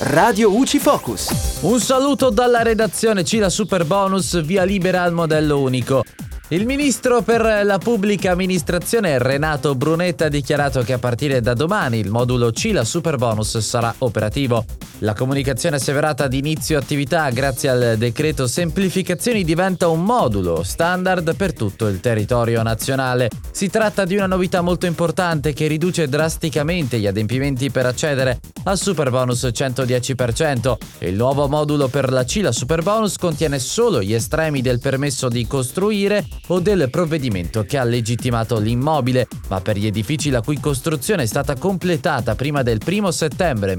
Radio UCI Focus. Un saluto dalla redazione Cila Super Bonus via libera al modello unico. Il ministro per la pubblica amministrazione Renato Brunetta ha dichiarato che a partire da domani il modulo CILA Superbonus sarà operativo. La comunicazione asseverata di inizio attività grazie al decreto semplificazioni diventa un modulo standard per tutto il territorio nazionale. Si tratta di una novità molto importante che riduce drasticamente gli adempimenti per accedere al Superbonus 110%. Il nuovo modulo per la CILA Superbonus contiene solo gli estremi del permesso di costruire o del provvedimento che ha legittimato l'immobile, ma per gli edifici la cui costruzione è stata completata prima del 1 settembre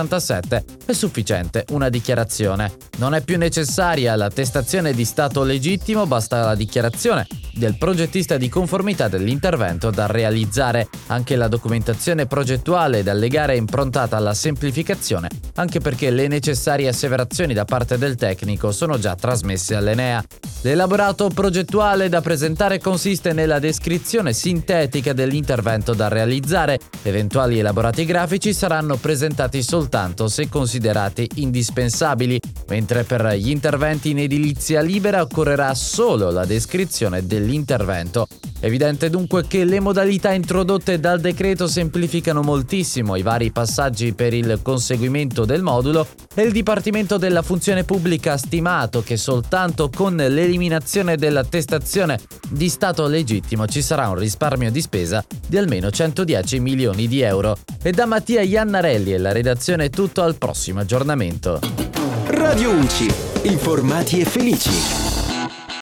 1967 è sufficiente una dichiarazione. Non è più necessaria l'attestazione di stato legittimo, basta la dichiarazione del progettista di conformità dell'intervento da realizzare. Anche la documentazione progettuale da allegare è improntata alla semplificazione, anche perché le necessarie asseverazioni da parte del tecnico sono già trasmesse all'Enea. L'elaborato progettuale da presentare consiste nella descrizione sintetica dell'intervento da realizzare. Eventuali elaborati grafici saranno presentati soltanto se considerati indispensabili, mentre per gli interventi in edilizia libera occorrerà solo la descrizione dell'intervento. Evidente dunque che le modalità introdotte dal decreto semplificano moltissimo i vari passaggi per il conseguimento del modulo e il Dipartimento della Funzione Pubblica ha stimato che soltanto con l'eliminazione dell'attestazione di stato legittimo ci sarà un risparmio di spesa di almeno 110 milioni di euro. E da Mattia Iannarelli e la redazione tutto al prossimo aggiornamento. Radio UCI. Informati e felici.